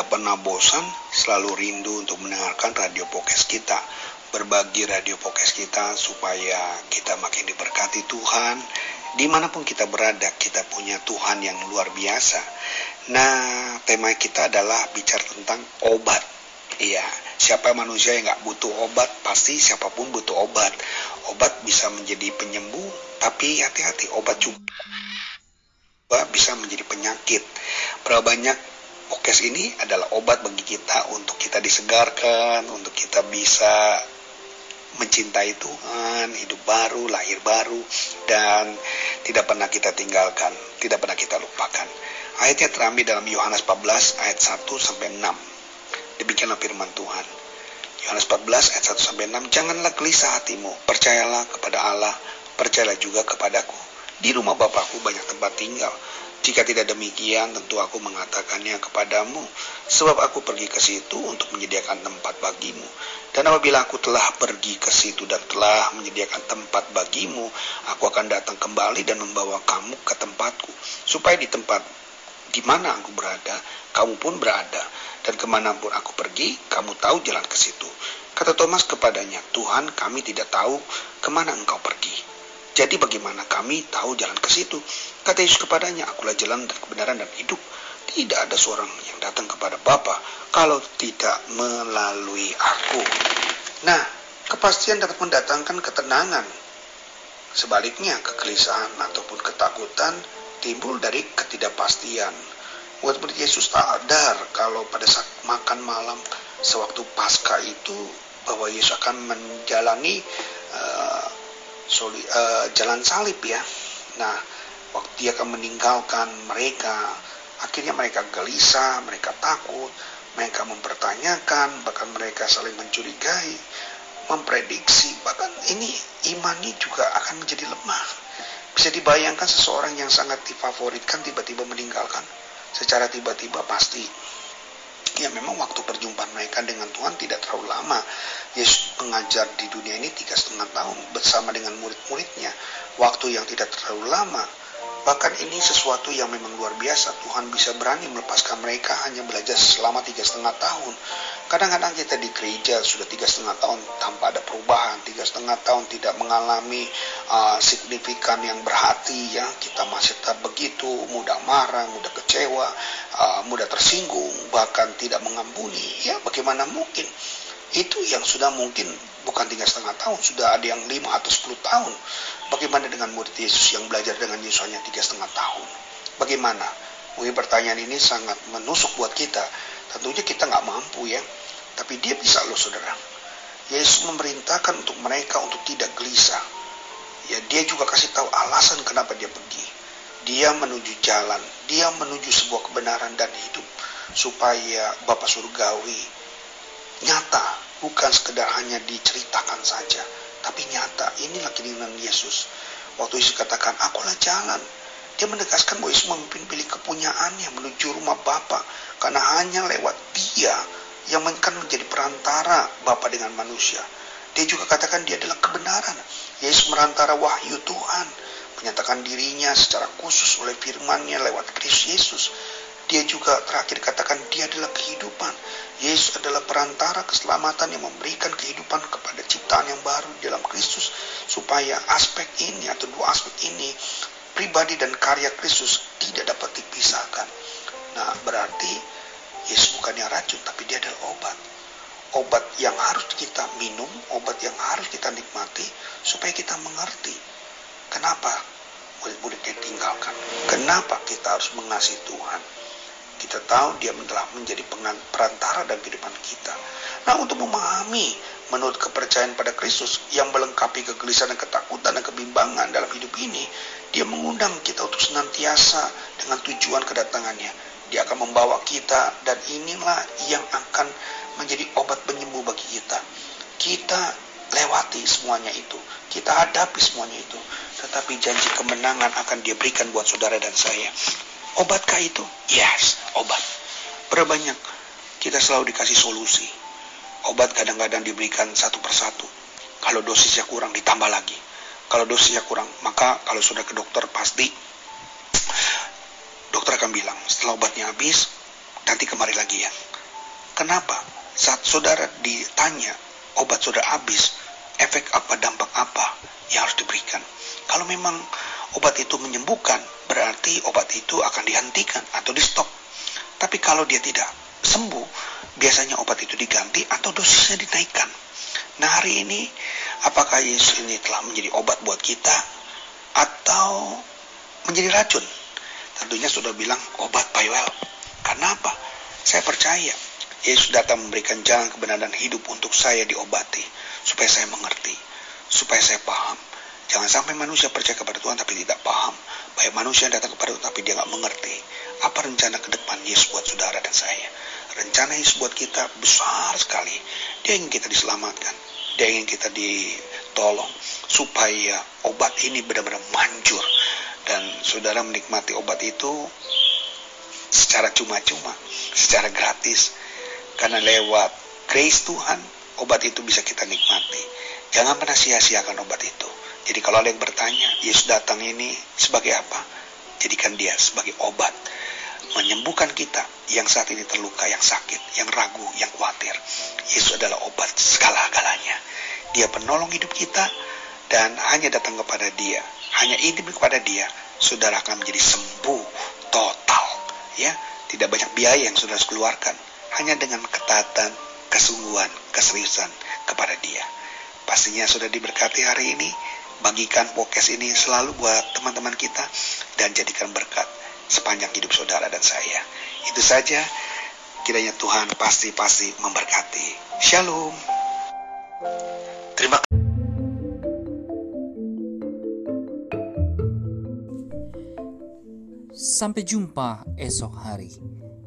Tidak pernah bosan, selalu rindu untuk mendengarkan radio podcast kita. Berbagi radio podcast kita supaya kita makin diberkati Tuhan. Di mana pun kita berada, kita punya Tuhan yang luar biasa. Nah, tema kita adalah bicara tentang obat. Iya, siapa manusia yang nggak butuh obat, pasti siapa pun butuh obat. Obat bisa menjadi penyembuh, tapi hati-hati, obat juga bisa menjadi penyakit. Berapa banyak podcast ini adalah obat bagi kita untuk kita disegarkan, untuk kita bisa mencintai Tuhan, hidup baru, lahir baru, dan tidak pernah kita tinggalkan, tidak pernah kita lupakan. Ayatnya terambil dalam Yohanes 14 ayat 1 sampai 6. Demikianlah firman Tuhan. Yohanes 14 ayat 1 sampai 6. Janganlah gelisah hatimu, percayalah kepada Allah, percayalah juga kepadaku. Di rumah Bapakku banyak tempat tinggal. Jika tidak demikian, tentu aku mengatakannya kepadamu, sebab aku pergi ke situ untuk menyediakan tempat bagimu. Dan apabila aku telah pergi ke situ dan telah menyediakan tempat bagimu, aku akan datang kembali dan membawa kamu ke tempatku, supaya di tempat di mana aku berada, kamu pun berada. Dan ke mana pun aku pergi, kamu tahu jalan ke situ. Kata Thomas kepadanya, Tuhan kami tidak tahu ke mana engkau pergi. Jadi bagaimana kami tahu jalan ke situ? Kata Yesus kepadanya, akulah jalan dan kebenaran dan hidup. Tidak ada seorang yang datang kepada Bapa kalau tidak melalui aku. Nah, kepastian dapat mendatangkan ketenangan. Sebaliknya, kegelisahan ataupun ketakutan timbul dari ketidakpastian. Buat murid Yesus sadar kalau pada saat makan malam sewaktu pasca itu bahwa Yesus akan menjalani uh, soli, uh, jalan salib ya. Nah, waktu dia akan meninggalkan mereka, akhirnya mereka gelisah, mereka takut, mereka mempertanyakan, bahkan mereka saling mencurigai, memprediksi, bahkan ini imannya juga akan menjadi lemah. Bisa dibayangkan seseorang yang sangat difavoritkan tiba-tiba meninggalkan secara tiba-tiba pasti ya memang waktu perjumpaan mereka dengan Tuhan tidak terlalu lama. Yesus mengajar di dunia ini tiga setengah tahun bersama dengan murid-muridnya. Waktu yang tidak terlalu lama. Bahkan ini sesuatu yang memang luar biasa. Tuhan bisa berani melepaskan mereka hanya belajar selama tiga setengah tahun. Kadang-kadang kita di gereja sudah tiga setengah tahun tanpa ada perubahan, tiga setengah tahun tidak mengalami uh, signifikan yang berhati, ya kita masih tetap begitu, mudah marah, mudah kecewa, uh, mudah tersinggung, bahkan tidak mengampuni. Ya bagaimana mungkin? Itu yang sudah mungkin bukan tiga setengah tahun, sudah ada yang lima atau sepuluh tahun. Bagaimana dengan murid Yesus yang belajar dengan Yesus hanya tiga setengah tahun? Bagaimana? Mungkin pertanyaan ini sangat menusuk buat kita. Tentunya kita nggak mampu ya tapi dia bisa loh saudara. Yesus memerintahkan untuk mereka untuk tidak gelisah. Dia juga kasih tahu alasan kenapa dia pergi. Dia menuju jalan, dia menuju sebuah kebenaran dan hidup supaya Bapak Surgawi nyata, bukan sekedar hanya diceritakan saja, tapi nyata. Inilah keinginan Yesus. Waktu Yesus katakan, akulah jalan. Dia menegaskan bahwa Yesus memimpin pilih kepunyaannya menuju rumah Bapa karena hanya lewat dia yang kan menjadi perantara Bapa dengan manusia. Dia juga katakan dia adalah kebenaran. Yesus merantara wahyu Tuhan, menyatakan dirinya secara khusus oleh firman-Nya lewat Kristus Yesus. Dia juga terakhir katakan dia adalah kehidupan. Yesus adalah perantara keselamatan yang memberikan kehidupan kepada ciptaan yang baru dalam Kristus supaya aspek ini atau dua aspek ini pribadi dan karya Kristus tidak dapat dipisahkan. Nah, berarti Yesus bukannya racun, tapi dia adalah obat. Obat yang harus kita minum, obat yang harus kita nikmati, supaya kita mengerti kenapa murid-muridnya tinggalkan. Kenapa kita harus mengasihi Tuhan. Kita tahu dia telah menjadi perantara dalam kehidupan kita. Nah untuk memahami menurut kepercayaan pada Kristus yang melengkapi kegelisahan dan ketakutan dan kebimbangan dalam hidup ini, Dia mengundang kita untuk senantiasa dengan tujuan kedatangannya. Dia akan membawa kita dan inilah yang akan menjadi obat penyembuh bagi kita. Kita lewati semuanya itu. Kita hadapi semuanya itu. Tetapi janji kemenangan akan dia berikan buat saudara dan saya. Obatkah itu? Yes, obat. Berapa banyak kita selalu dikasih solusi. Obat kadang-kadang diberikan satu persatu. Kalau dosisnya kurang ditambah lagi. Kalau dosisnya kurang, maka kalau sudah ke dokter pasti dokter akan bilang setelah obatnya habis nanti kemari lagi ya. Kenapa? Saat saudara ditanya obat sudah habis, efek apa, dampak apa yang harus diberikan. Kalau memang obat itu menyembuhkan, berarti obat itu akan dihentikan atau di stop. Tapi kalau dia tidak sembuh, biasanya obat itu diganti atau dosisnya dinaikkan. Nah hari ini apakah Yesus ini telah menjadi obat buat kita atau menjadi racun? Tentunya sudah bilang obat Payuel. Karena apa? Saya percaya Yesus datang memberikan jalan kebenaran hidup untuk saya diobati, supaya saya mengerti, supaya saya paham. Jangan sampai manusia percaya kepada Tuhan tapi tidak paham. Baik manusia datang kepada Tuhan tapi dia nggak mengerti. Apa rencana ke depan Yesus buat saudara dan saya. Rencana Yesus buat kita besar sekali. Dia ingin kita diselamatkan. Dia ingin kita ditolong supaya obat ini benar-benar manjur dan saudara menikmati obat itu secara cuma-cuma, secara gratis. Karena lewat grace Tuhan, obat itu bisa kita nikmati. Jangan pernah sia-siakan obat itu. Jadi kalau ada yang bertanya, Yesus datang ini sebagai apa? Jadikan dia sebagai obat. Menyembuhkan kita yang saat ini terluka, yang sakit, yang ragu, yang khawatir. Yesus adalah obat segala-galanya. Dia penolong hidup kita dan hanya datang kepada dia, hanya ini kepada dia, saudara akan menjadi sembuh total. Ya, tidak banyak biaya yang saudara keluarkan, hanya dengan ketatan, kesungguhan, keseriusan kepada dia. Pastinya sudah diberkati hari ini. Bagikan podcast ini selalu buat teman-teman kita dan jadikan berkat sepanjang hidup saudara dan saya. Itu saja. Kiranya Tuhan pasti-pasti memberkati. Shalom. Sampai jumpa esok hari.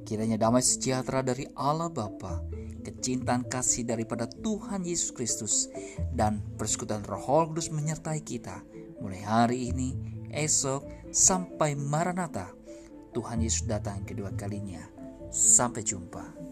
Kiranya damai sejahtera dari Allah Bapa, kecintaan kasih daripada Tuhan Yesus Kristus, dan persekutuan Roh Kudus menyertai kita mulai hari ini, esok, sampai Maranatha. Tuhan Yesus datang kedua kalinya. Sampai jumpa.